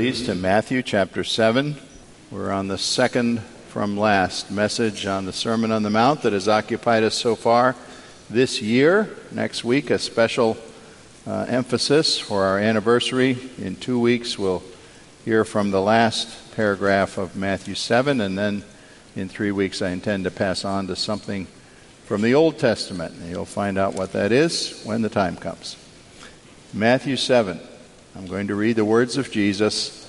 Please, to Matthew chapter 7. We're on the second from last message on the Sermon on the Mount that has occupied us so far this year. Next week, a special uh, emphasis for our anniversary. In two weeks, we'll hear from the last paragraph of Matthew 7, and then in three weeks, I intend to pass on to something from the Old Testament. You'll find out what that is when the time comes. Matthew 7. I'm going to read the words of Jesus,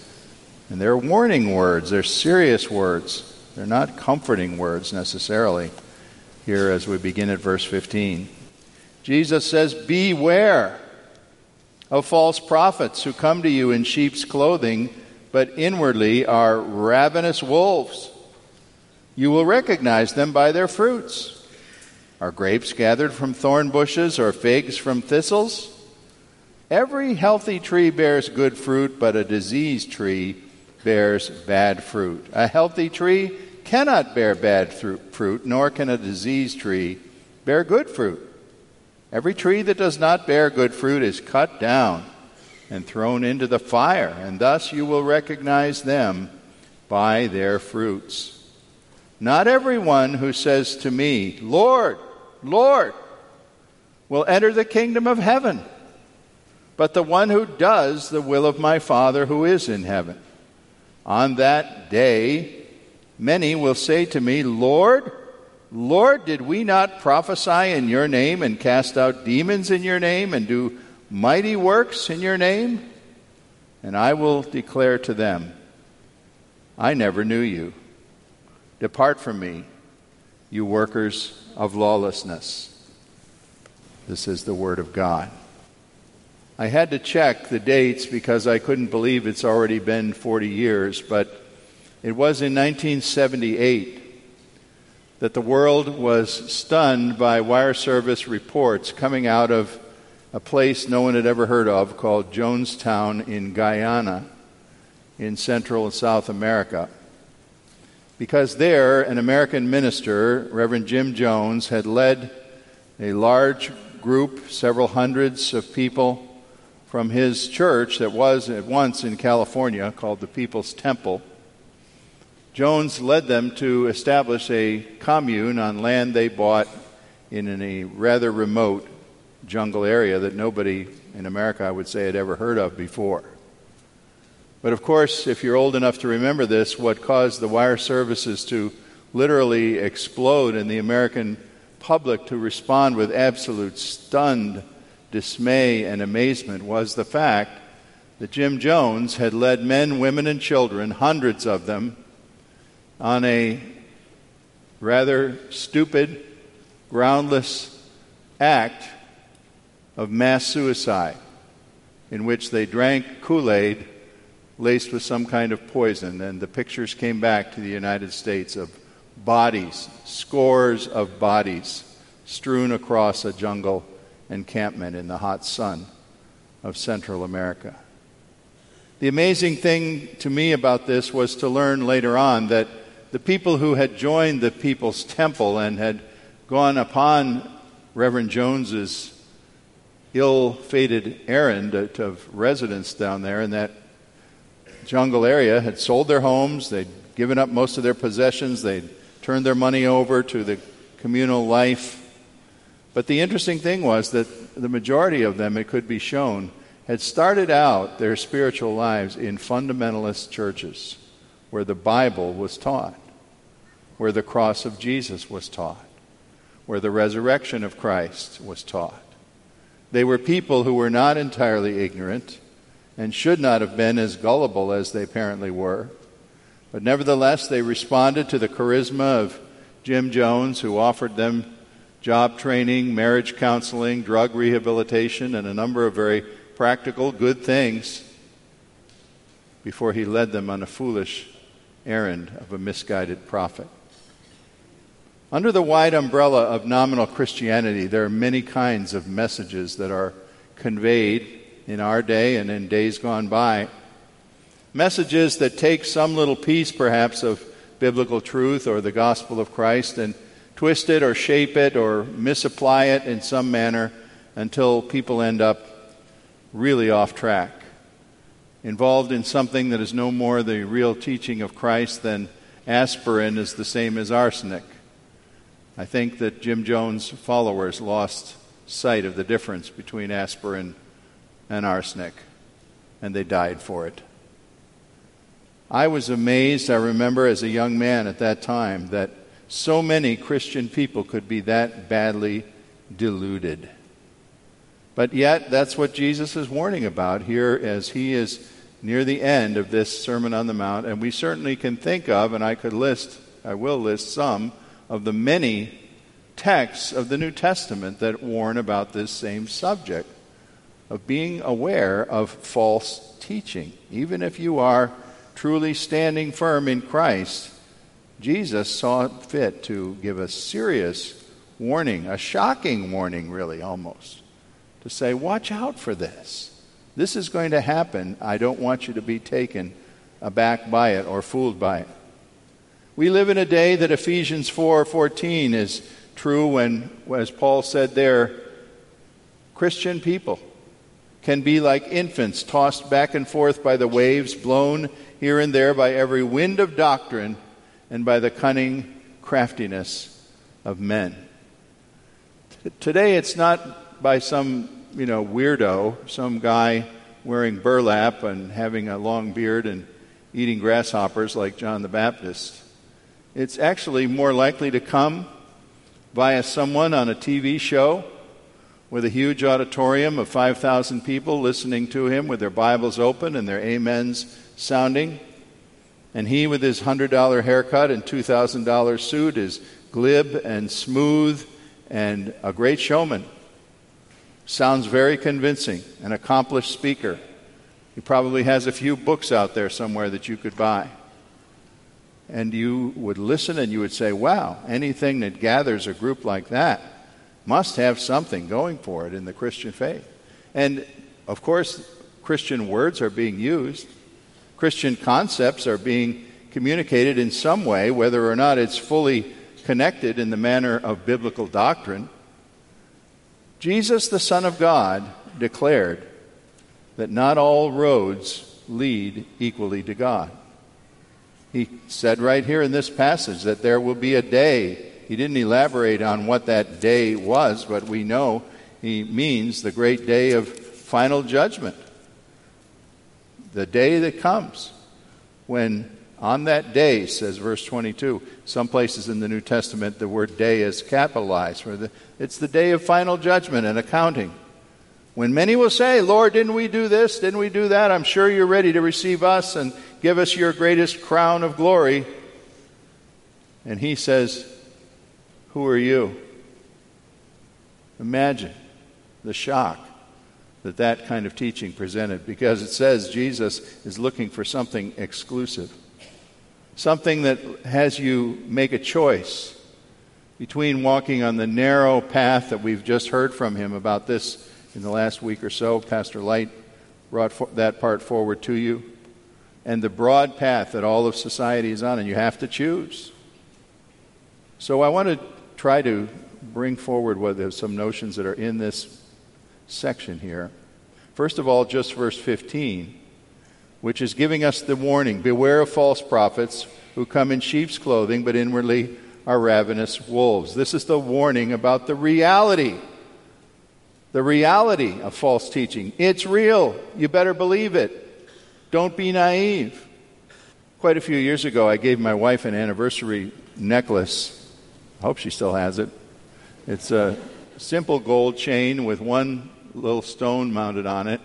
and they're warning words, they're serious words. They're not comforting words necessarily here as we begin at verse 15. Jesus says, Beware of false prophets who come to you in sheep's clothing, but inwardly are ravenous wolves. You will recognize them by their fruits. Are grapes gathered from thorn bushes or figs from thistles? Every healthy tree bears good fruit, but a diseased tree bears bad fruit. A healthy tree cannot bear bad fruit, nor can a diseased tree bear good fruit. Every tree that does not bear good fruit is cut down and thrown into the fire, and thus you will recognize them by their fruits. Not everyone who says to me, Lord, Lord, will enter the kingdom of heaven but the one who does the will of my Father who is in heaven. On that day, many will say to me, Lord, Lord, did we not prophesy in your name and cast out demons in your name and do mighty works in your name? And I will declare to them, I never knew you. Depart from me, you workers of lawlessness. This is the word of God. I had to check the dates because I couldn't believe it's already been 40 years, but it was in 1978 that the world was stunned by wire service reports coming out of a place no one had ever heard of called Jonestown in Guyana in Central and South America. Because there, an American minister, Reverend Jim Jones, had led a large group, several hundreds of people, from his church that was at once in California called the People's Temple. Jones led them to establish a commune on land they bought in a rather remote jungle area that nobody in America, I would say, had ever heard of before. But of course, if you're old enough to remember this, what caused the wire services to literally explode and the American public to respond with absolute stunned dismay, and amazement was the fact that Jim Jones had led men, women, and children, hundreds of them, on a rather stupid, groundless act of mass suicide in which they drank Kool Aid laced with some kind of poison. And the pictures came back to the United States of bodies, scores of bodies, strewn across a jungle encampment in the hot sun of Central America. The amazing thing to me about this was to learn later on that the people who had joined the People's Temple and had gone upon Reverend Jones's ill fated errand of residence down there in that jungle area had sold their homes, they'd given up most of their possessions, they'd turned their money over to the communal life but the interesting thing was that the majority of them, it could be shown, had started out their spiritual lives in fundamentalist churches where the Bible was taught, where the cross of Jesus was taught, where the resurrection of Christ was taught. They were people who were not entirely ignorant and should not have been as gullible as they apparently were. But nevertheless, they responded to the charisma of Jim Jones, who offered them job training, marriage counseling, drug rehabilitation, and a number of very practical, good things before he led them on a foolish errand of a misguided prophet. Under the wide umbrella of nominal Christianity, there are many kinds of messages that are conveyed in our day and in days gone by. Messages that take some little piece, perhaps, of biblical truth or the gospel of Christ and twist it or shape it or misapply it in some manner until people end up really off track, involved in something that is no more the real teaching of Christ than aspirin is the same as arsenic. I think that Jim Jones' followers lost sight of the difference between aspirin and arsenic, and they died for it. I was amazed, I remember as a young man at that time, that so many Christian people could be that badly deluded. But yet, that's what Jesus is warning about here as he is near the end of this Sermon on the Mount. And we certainly can think of, and I could list, I will list some of the many texts of the New Testament that warn about this same subject of being aware of false teaching. Even if you are truly standing firm in Christ, Jesus saw fit to give a serious warning, a shocking warning, really, almost, to say, Watch out for this. This is going to happen. I don't want you to be taken aback by it or fooled by it. We live in a day that Ephesians 4:14 is true when as Paul said there Christian people can be like infants tossed back and forth by the waves blown here and there by every wind of doctrine and by the cunning craftiness of men. Today it's not by some, you know, weirdo, some guy wearing burlap and having a long beard and eating grasshoppers like John the Baptist. It's actually more likely to come via someone on a TV show with a huge auditorium of 5,000 people listening to him with their Bibles open and their amens sounding. And he, with his $100 haircut and $2,000 suit, is glib and smooth and a great showman. Sounds very convincing, an accomplished speaker. He probably has a few books out there somewhere that you could buy and you would listen and you would say, wow, anything that gathers a group like that must have something going for it in the Christian faith. And of course, Christian words are being used, Christian concepts are being communicated in some way, whether or not it's fully connected in the manner of biblical doctrine. Jesus, the Son of God, declared that not all roads lead equally to God. He said right here in this passage that there will be a day. He didn't elaborate on what that day was, but we know he means the great day of final judgment. The day that comes when on that day, says verse 22, some places in the New Testament the word day is capitalized. For the, it's the day of final judgment and accounting. When many will say, Lord, didn't we do this? Didn't we do that? I'm sure you're ready to receive us and give us your greatest crown of glory. And he says, Who are you? Imagine the shock that that kind of teaching presented because it says Jesus is looking for something exclusive, something that has you make a choice between walking on the narrow path that we've just heard from him about this in the last week or so. Pastor Light brought for, that part forward to you. And the broad path that all of society is on, and you have to choose. So I want to try to bring forward what there's some notions that are in this section here. First of all, just verse 15, which is giving us the warning Beware of false prophets who come in sheep's clothing, but inwardly are ravenous wolves. This is the warning about the reality the reality of false teaching. It's real. You better believe it. Don't be naive. Quite a few years ago, I gave my wife an anniversary necklace. I hope she still has it. It's a simple gold chain with one little stone mounted on it.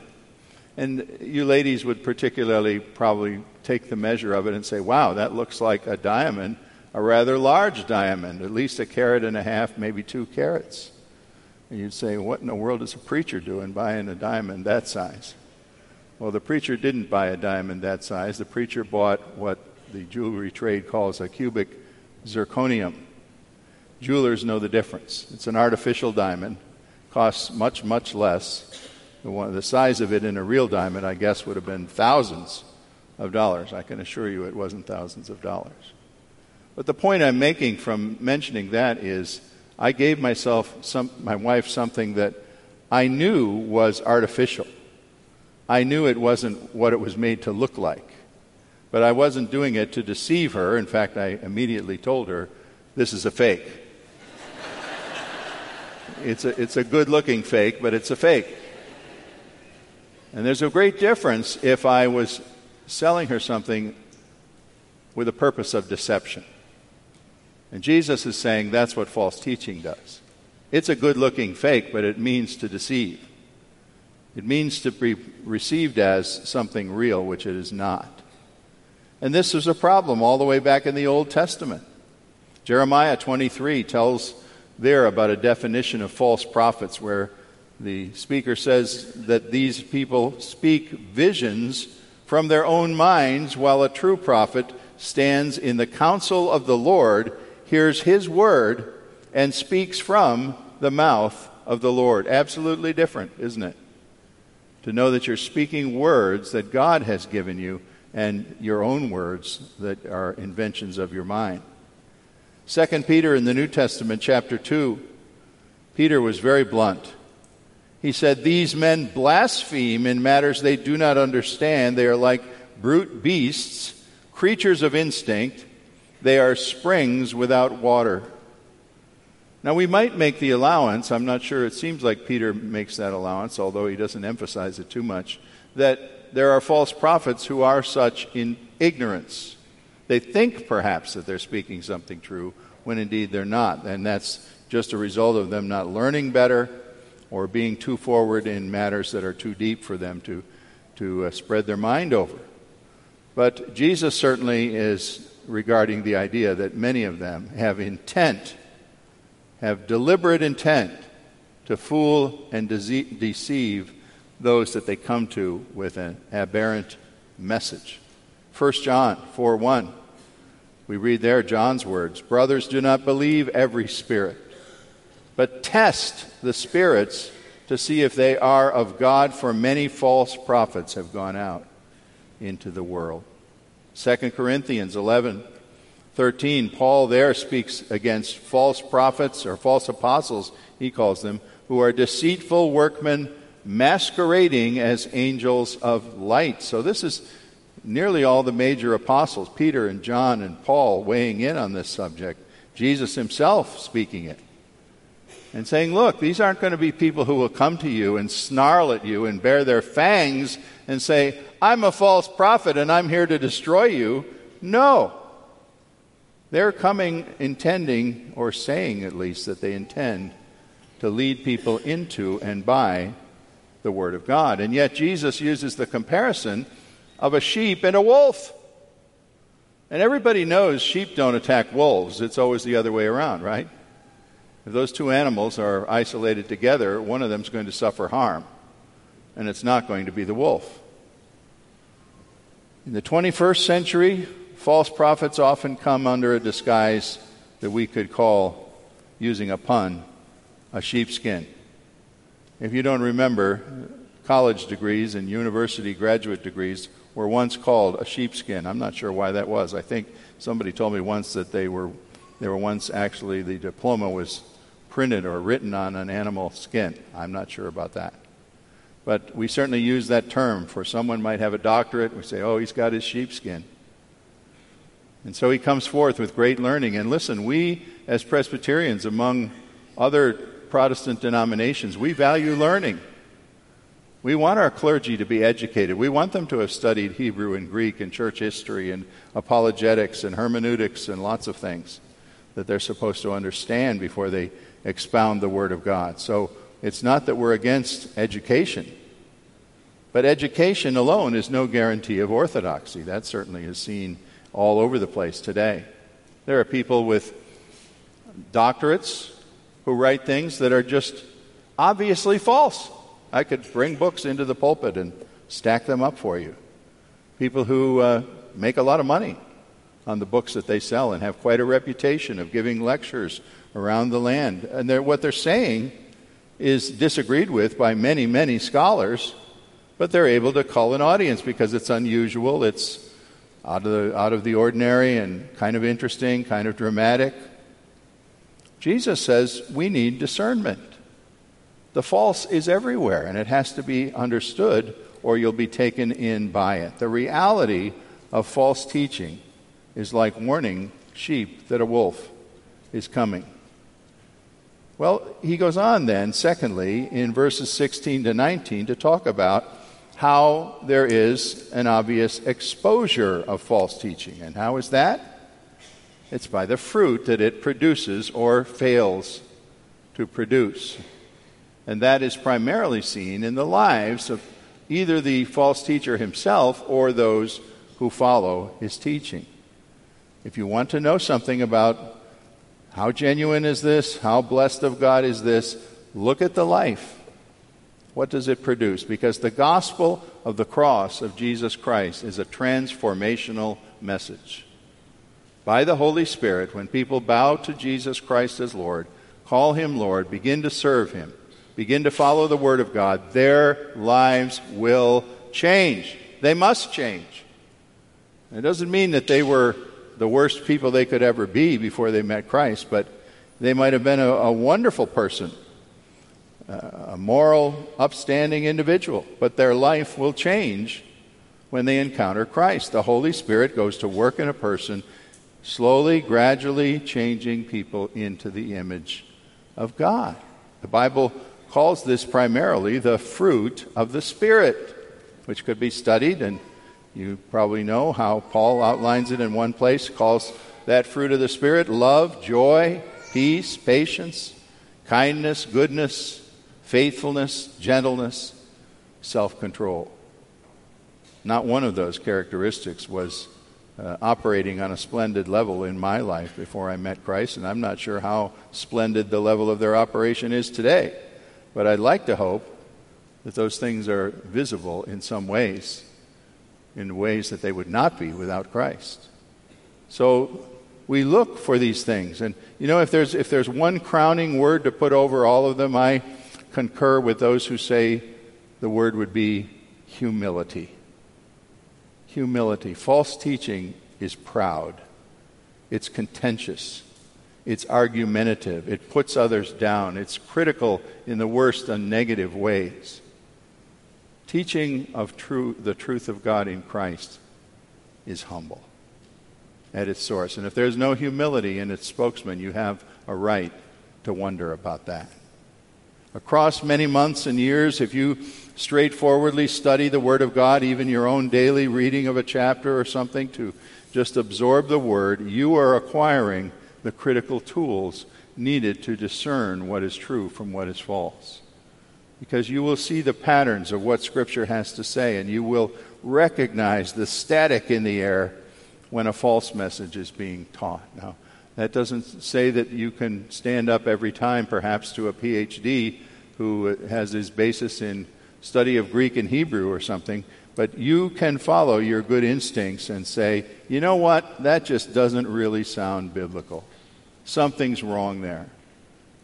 And you ladies would particularly probably take the measure of it and say, wow, that looks like a diamond, a rather large diamond, at least a carat and a half, maybe two carats. And you'd say, what in the world is a preacher doing buying a diamond that size? Well, the preacher didn't buy a diamond that size. The preacher bought what the jewelry trade calls a cubic zirconium. Jewelers know the difference. It's an artificial diamond, costs much, much less. The, one, the size of it in a real diamond, I guess, would have been thousands of dollars. I can assure you it wasn't thousands of dollars. But the point I'm making from mentioning that is I gave myself, some, my wife, something that I knew was artificial. I knew it wasn't what it was made to look like. But I wasn't doing it to deceive her. In fact, I immediately told her, this is a fake. It's, a, it's a good looking fake, but it's a fake. And there's a great difference if I was selling her something with a purpose of deception. And Jesus is saying that's what false teaching does. It's a good looking fake, but it means to deceive. It means to be received as something real, which it is not. And this was a problem all the way back in the Old Testament. Jeremiah 23 tells there about a definition of false prophets where the speaker says that these people speak visions from their own minds while a true prophet stands in the counsel of the Lord hears his word and speaks from the mouth of the Lord. Absolutely different, isn't it? To know that you're speaking words that God has given you and your own words that are inventions of your mind. Second Peter in the New Testament, chapter 2, Peter was very blunt. He said, These men blaspheme in matters they do not understand. They are like brute beasts, creatures of instinct they are springs without water. Now, we might make the allowance, I'm not sure, it seems like Peter makes that allowance, although he doesn't emphasize it too much, that there are false prophets who are such in ignorance. They think perhaps that they're speaking something true when indeed they're not. And that's just a result of them not learning better or being too forward in matters that are too deep for them to, to uh, spread their mind over. But Jesus certainly is regarding the idea that many of them have intent, have deliberate intent to fool and dece- deceive those that they come to with an aberrant message. 1 John 4 1. We read there John's words Brothers, do not believe every spirit, but test the spirits to see if they are of God, for many false prophets have gone out into the world. 2 Corinthians 11 13, Paul there speaks against false prophets or false apostles, he calls them, who are deceitful workmen masquerading as angels of light. So this is nearly all the major apostles, Peter and John and Paul, weighing in on this subject. Jesus himself speaking it. And saying, look, these aren't going to be people who will come to you and snarl at you and bare their fangs and say, I'm a false prophet and I'm here to destroy you. No. They're coming intending, or saying at least, that they intend to lead people into and by the Word of God. And yet Jesus uses the comparison of a sheep and a wolf. And everybody knows sheep don't attack wolves, it's always the other way around, right? If those two animals are isolated together, one of them is going to suffer harm, and it's not going to be the wolf. In the 21st century, false prophets often come under a disguise that we could call, using a pun, a sheepskin. If you don't remember, college degrees and university graduate degrees were once called a sheepskin. I'm not sure why that was. I think somebody told me once that they were, they were once actually, the diploma was printed or written on an animal skin. I'm not sure about that. But we certainly use that term for someone might have a doctorate. We say, oh, he's got his sheepskin. And so he comes forth with great learning. And listen, we as Presbyterians, among other Protestant denominations, we value learning. We want our clergy to be educated. We want them to have studied Hebrew and Greek and church history and apologetics and hermeneutics and lots of things that they're supposed to understand before they expound the Word of God. So it's not that we're against education, But education alone is no guarantee of orthodoxy. That certainly is seen all over the place today. There are people with doctorates who write things that are just obviously false. I could bring books into the pulpit and stack them up for you. People who uh, make a lot of money on the books that they sell and have quite a reputation of giving lectures around the land. And they're, what they're saying is disagreed with by many, many scholars, but they're able to call an audience because it's unusual, it's out of the, out of the ordinary, and kind of interesting, kind of dramatic. Jesus says we need discernment. The false is everywhere, and it has to be understood, or you'll be taken in by it. The reality of false teaching is like warning sheep that a wolf is coming. Well, he goes on then, secondly, in verses 16 to 19, to talk about how there is an obvious exposure of false teaching. And how is that? It's by the fruit that it produces or fails to produce. And that is primarily seen in the lives of either the false teacher himself or those who follow his teaching. If you want to know something about how genuine is this? How blessed of God is this? Look at the life. What does it produce? Because the gospel of the cross of Jesus Christ is a transformational message. By the Holy Spirit, when people bow to Jesus Christ as Lord, call him Lord, begin to serve him, begin to follow the Word of God, their lives will change. They must change. It doesn't mean that they were the worst people they could ever be before they met Christ, but they might have been a, a wonderful person, a moral, upstanding individual, but their life will change when they encounter Christ. The Holy Spirit goes to work in a person, slowly, gradually changing people into the image of God. The Bible calls this primarily the fruit of the Spirit, which could be studied and you probably know how Paul outlines it in one place, calls that fruit of the Spirit love, joy, peace, patience, kindness, goodness, faithfulness, gentleness, self control. Not one of those characteristics was uh, operating on a splendid level in my life before I met Christ, and I'm not sure how splendid the level of their operation is today. But I'd like to hope that those things are visible in some ways in ways that they would not be without Christ. So we look for these things. And you know, if there's, if there's one crowning word to put over all of them, I concur with those who say the word would be humility. Humility. False teaching is proud, it's contentious, it's argumentative, it puts others down, it's critical in the worst and negative ways. Teaching of true, the truth of God in Christ is humble at its source. And if there's no humility in its spokesman, you have a right to wonder about that. Across many months and years, if you straightforwardly study the Word of God, even your own daily reading of a chapter or something, to just absorb the Word, you are acquiring the critical tools needed to discern what is true from what is false because you will see the patterns of what Scripture has to say, and you will recognize the static in the air when a false message is being taught. Now, that doesn't say that you can stand up every time, perhaps, to a PhD who has his basis in study of Greek and Hebrew or something, but you can follow your good instincts and say, you know what, that just doesn't really sound biblical. Something's wrong there.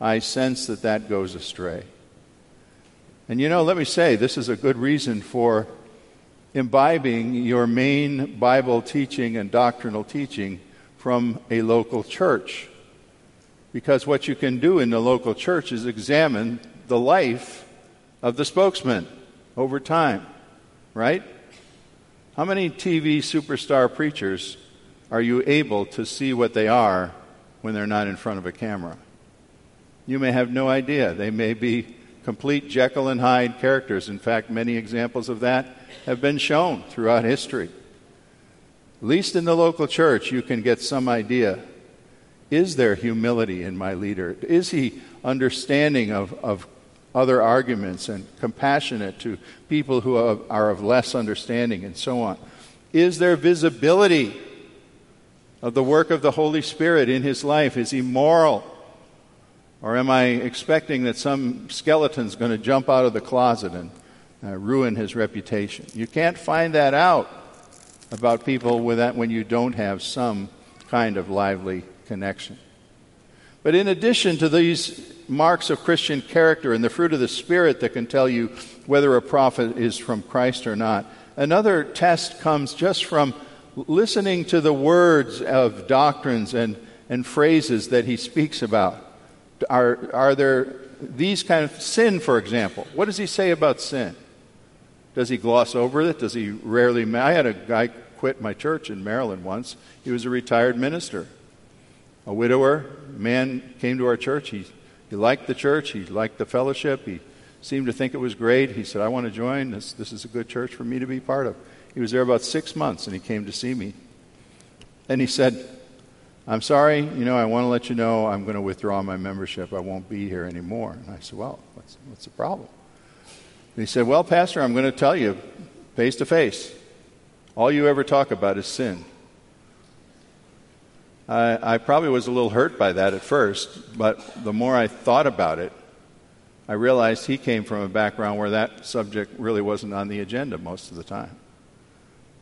I sense that that goes astray. And you know, let me say, this is a good reason for imbibing your main Bible teaching and doctrinal teaching from a local church. Because what you can do in the local church is examine the life of the spokesman over time, right? How many TV superstar preachers are you able to see what they are when they're not in front of a camera? You may have no idea. They may be complete Jekyll and Hyde characters. In fact, many examples of that have been shown throughout history. At least in the local church, you can get some idea. Is there humility in my leader? Is he understanding of, of other arguments and compassionate to people who are of less understanding and so on? Is there visibility of the work of the Holy Spirit in his life? Is he moral? Or am I expecting that some skeleton's going to jump out of the closet and uh, ruin his reputation? You can't find that out about people with that when you don't have some kind of lively connection. But in addition to these marks of Christian character and the fruit of the Spirit that can tell you whether a prophet is from Christ or not, another test comes just from listening to the words of doctrines and, and phrases that he speaks about. Are, are there these kind of sin, for example? What does he say about sin? Does he gloss over it? Does he rarely? I had a guy quit my church in Maryland once. He was a retired minister, a widower. Man came to our church. He, he liked the church. He liked the fellowship. He seemed to think it was great. He said, I want to join. This, this is a good church for me to be part of. He was there about six months and he came to see me. And he said, I'm sorry, you know, I want to let you know I'm going to withdraw my membership. I won't be here anymore. And I said, Well, what's, what's the problem? And he said, Well, Pastor, I'm going to tell you face to face. All you ever talk about is sin. I, I probably was a little hurt by that at first, but the more I thought about it, I realized he came from a background where that subject really wasn't on the agenda most of the time.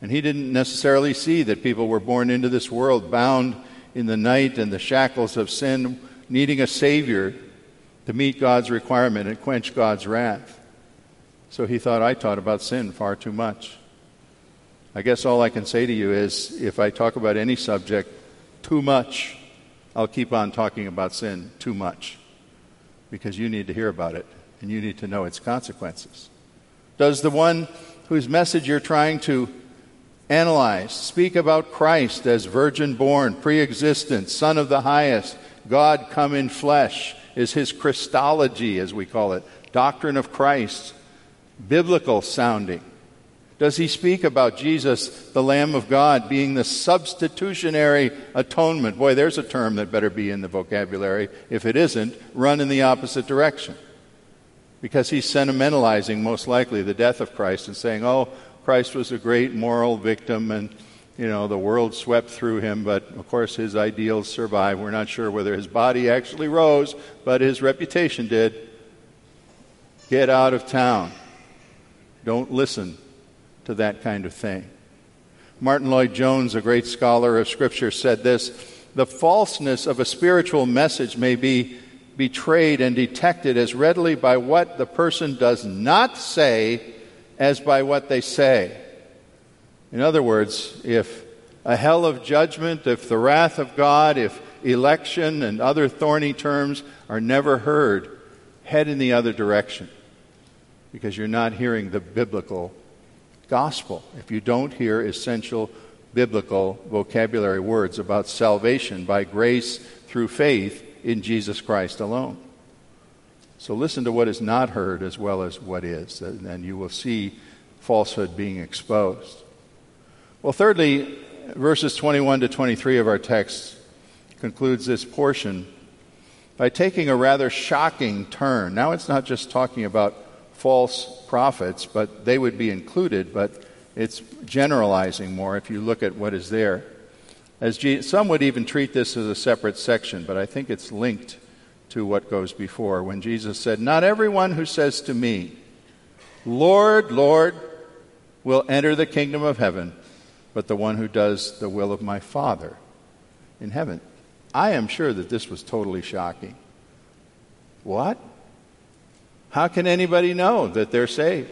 And he didn't necessarily see that people were born into this world bound in the night and the shackles of sin, needing a Savior to meet God's requirement and quench God's wrath. So he thought I taught about sin far too much. I guess all I can say to you is if I talk about any subject too much, I'll keep on talking about sin too much because you need to hear about it and you need to know its consequences. Does the one whose message you're trying to analyze speak about Christ as virgin born, pre existent, Son of the highest, God come in flesh? Is his Christology, as we call it, doctrine of Christ, biblical sounding? Does he speak about Jesus, the Lamb of God, being the substitutionary atonement? Boy, there's a term that better be in the vocabulary. If it isn't, run in the opposite direction. Because he's sentimentalizing, most likely, the death of Christ and saying, oh, Christ was a great moral victim and, you know, the world swept through him, but of course his ideals survive. We're not sure whether his body actually rose, but his reputation did. Get out of town. Don't listen to that kind of thing. Martyn Lloyd-Jones, a great scholar of Scripture, said this The falseness of a spiritual message may be betrayed and detected as readily by what the person does not say as by what they say. In other words, if a hell of judgment, if the wrath of God, if election and other thorny terms are never heard, head in the other direction because you're not hearing the biblical gospel, if you don't hear essential biblical vocabulary words about salvation by grace through faith in Jesus Christ alone. So listen to what is not heard as well as what is, and you will see falsehood being exposed. Well, thirdly, verses 21 to 23 of our text concludes this portion by taking a rather shocking turn. Now it's not just talking about false prophets, but they would be included, but it's generalizing more if you look at what is there. As Je- some would even treat this as a separate section, but I think it's linked to what goes before when Jesus said, Not everyone who says to me, Lord, Lord, will enter the kingdom of heaven, but the one who does the will of my Father in heaven. I am sure that this was totally shocking. What? How can anybody know that they're saved?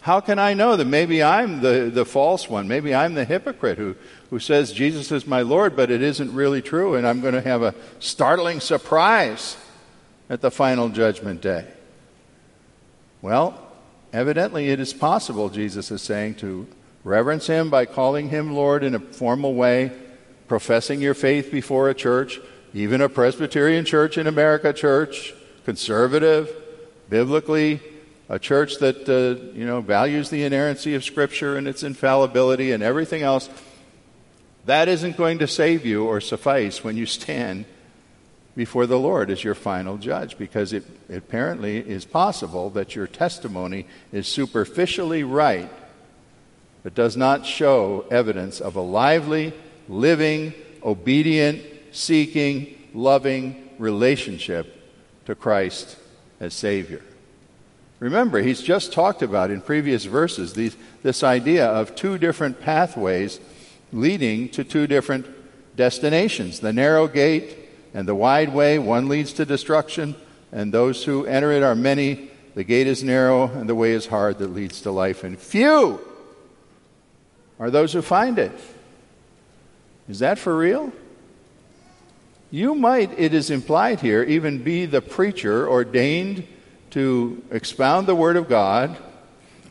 How can I know that maybe I'm the, the false one? Maybe I'm the hypocrite who, who says Jesus is my Lord, but it isn't really true, and I'm going to have a startling surprise at the final judgment day. Well, evidently it is possible, Jesus is saying, to reverence him by calling him Lord in a formal way, professing your faith before a church, even a Presbyterian church in America church, conservative, biblically, a church that uh, you know values the inerrancy of Scripture and its infallibility and everything else, that isn't going to save you or suffice when you stand before the Lord as your final judge because it, apparently is possible that your testimony is superficially right but does not show evidence of a lively, living, obedient, seeking, loving relationship to Christ as Savior. Remember, he's just talked about in previous verses these, this idea of two different pathways leading to two different destinations the narrow gate and the wide way. One leads to destruction, and those who enter it are many. The gate is narrow, and the way is hard that leads to life, and few are those who find it. Is that for real? You might, it is implied here, even be the preacher ordained to expound the Word of God,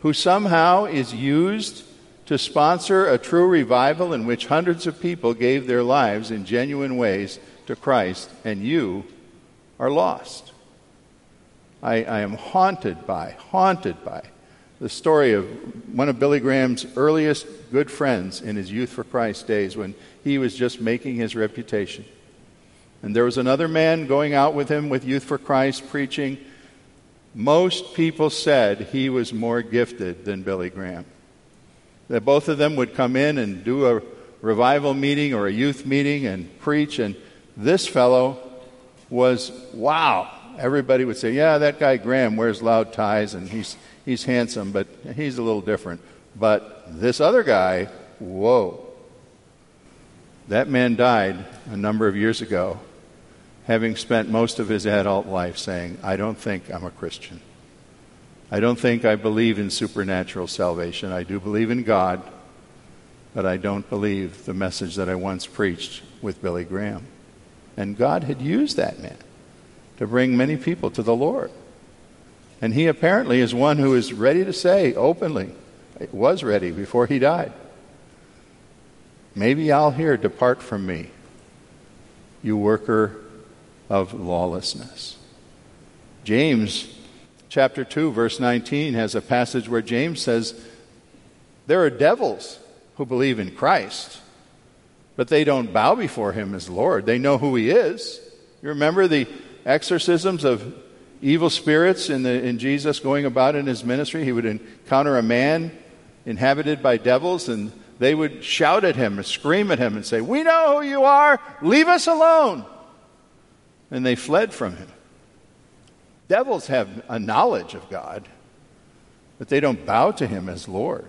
who somehow is used to sponsor a true revival in which hundreds of people gave their lives in genuine ways to Christ, and you are lost. I, I am haunted by, haunted by the story of one of Billy Graham's earliest good friends in his Youth for Christ days when he was just making his reputation. And there was another man going out with him with Youth for Christ preaching. Most people said he was more gifted than Billy Graham. That both of them would come in and do a revival meeting or a youth meeting and preach, and this fellow was wow. Everybody would say, Yeah, that guy Graham wears loud ties and he's, he's handsome, but he's a little different. But this other guy, whoa. That man died a number of years ago, having spent most of his adult life saying, I don't think I'm a Christian. I don't think I believe in supernatural salvation. I do believe in God, but I don't believe the message that I once preached with Billy Graham. And God had used that man to bring many people to the Lord. And he apparently is one who is ready to say openly, was ready before he died. Maybe I'll hear, Depart from me, you worker of lawlessness. James chapter 2, verse 19 has a passage where James says, There are devils who believe in Christ, but they don't bow before him as Lord. They know who he is. You remember the exorcisms of evil spirits in, the, in Jesus going about in his ministry? He would encounter a man inhabited by devils, and they would shout at him and scream at him and say, We know who you are, leave us alone. And they fled from him. Devils have a knowledge of God, but they don't bow to him as Lord.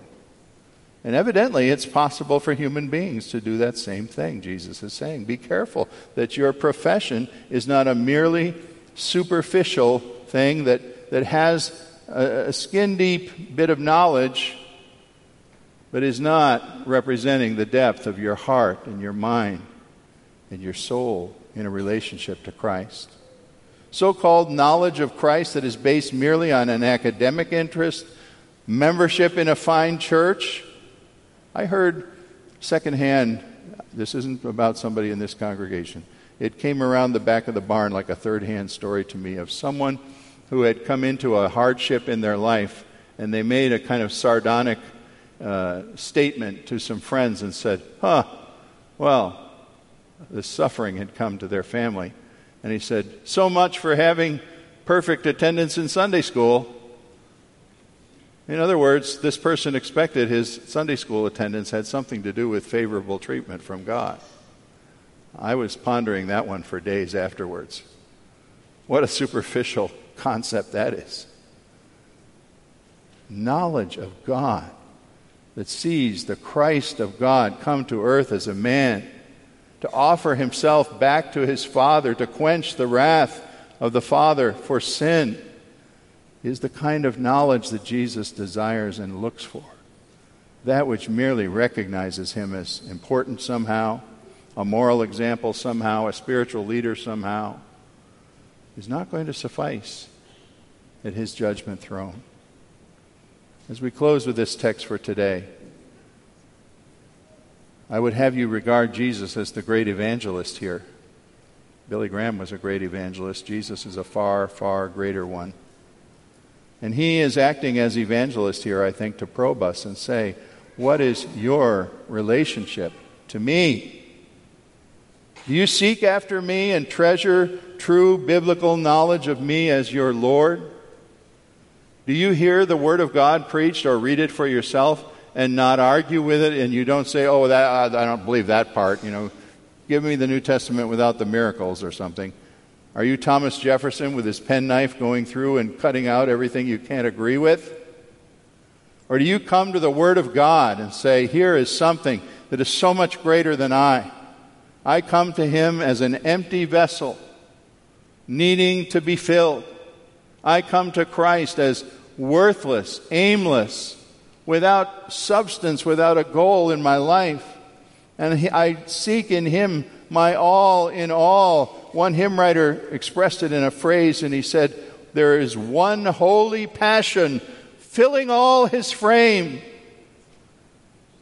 And evidently, it's possible for human beings to do that same thing, Jesus is saying. Be careful that your profession is not a merely superficial thing that, that has a, a skin deep bit of knowledge but is not representing the depth of your heart and your mind and your soul in a relationship to Christ. So called knowledge of Christ that is based merely on an academic interest, membership in a fine church. I heard secondhand, this isn't about somebody in this congregation. It came around the back of the barn like a third hand story to me of someone who had come into a hardship in their life and they made a kind of sardonic uh, statement to some friends and said, Huh, well, the suffering had come to their family. And he said, So much for having perfect attendance in Sunday school. In other words, this person expected his Sunday school attendance had something to do with favorable treatment from God. I was pondering that one for days afterwards. What a superficial concept that is. Knowledge of God that sees the Christ of God come to earth as a man, to offer himself back to his Father, to quench the wrath of the Father for sin, is the kind of knowledge that Jesus desires and looks for. That which merely recognizes him as important somehow, a moral example somehow, a spiritual leader somehow, is not going to suffice at his judgment throne. As we close with this text for today, I would have you regard Jesus as the great evangelist here. Billy Graham was a great evangelist. Jesus is a far, far greater one. And he is acting as evangelist here, I think, to probe us and say, What is your relationship to me? Do you seek after me and treasure true biblical knowledge of me as your Lord? Do you hear the Word of God preached or read it for yourself and not argue with it and you don't say, oh, that, I don't believe that part, you know, give me the New Testament without the miracles or something? Are you Thomas Jefferson with his penknife going through and cutting out everything you can't agree with? Or do you come to the Word of God and say, here is something that is so much greater than I? I come to Him as an empty vessel, needing to be filled. I come to Christ as worthless, aimless, without substance, without a goal in my life. And I seek in Him my all in all. One hymn writer expressed it in a phrase, and he said, There is one holy passion filling all his frame.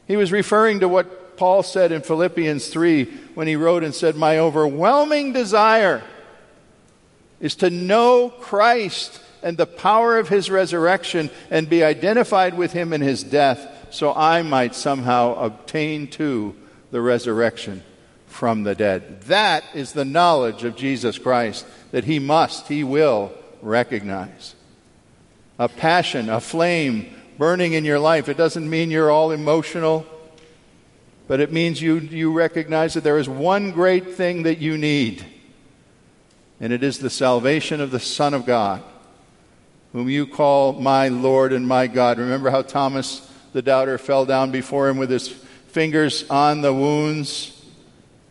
He was referring to what Paul said in Philippians 3 when he wrote and said, My overwhelming desire is to know Christ and the power of his resurrection and be identified with him in his death so I might somehow obtain too the resurrection from the dead. That is the knowledge of Jesus Christ that he must, he will recognize. A passion, a flame burning in your life. It doesn't mean you're all emotional but it means you, you recognize that there is one great thing that you need, and it is the salvation of the Son of God, whom you call my Lord and my God. Remember how Thomas the doubter fell down before him with his fingers on the wounds?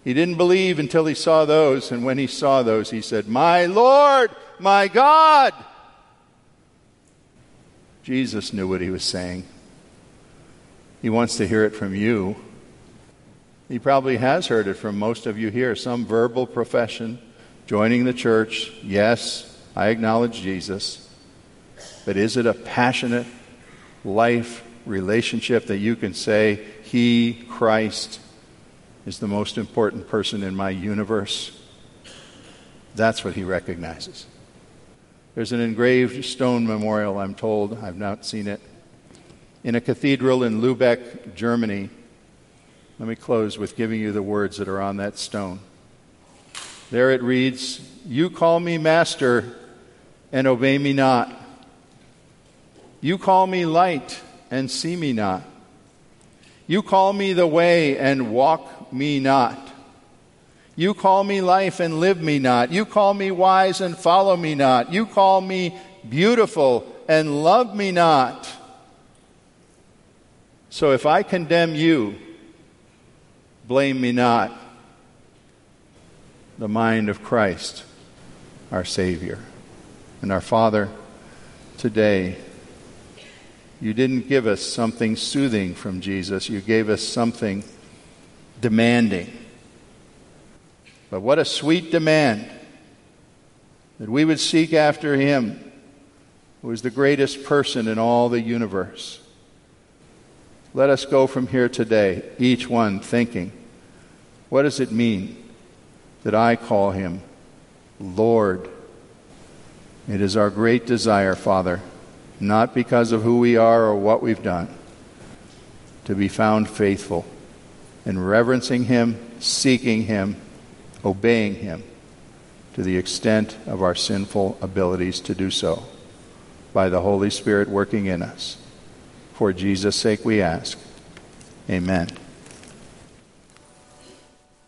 He didn't believe until he saw those, and when he saw those, he said, My Lord, my God. Jesus knew what he was saying. He wants to hear it from you. He probably has heard it from most of you here some verbal profession, joining the church. Yes, I acknowledge Jesus. But is it a passionate life relationship that you can say, He, Christ, is the most important person in my universe? That's what he recognizes. There's an engraved stone memorial, I'm told, I've not seen it, in a cathedral in Lubeck, Germany let me close with giving you the words that are on that stone. There it reads, You call me master and obey me not. You call me light and see me not. You call me the way and walk me not. You call me life and live me not. You call me wise and follow me not. You call me beautiful and love me not. So if I condemn you, Blame me not. The mind of Christ, our Savior. And our Father, today, you didn't give us something soothing from Jesus, you gave us something demanding. But what a sweet demand that we would seek after Him, who is the greatest person in all the universe. Let us go from here today, each one thinking, what does it mean that I call him Lord? It is our great desire, Father, not because of who we are or what we've done, to be found faithful in reverencing him, seeking him, obeying him to the extent of our sinful abilities to do so by the Holy Spirit working in us. For Jesus' sake we ask. Amen.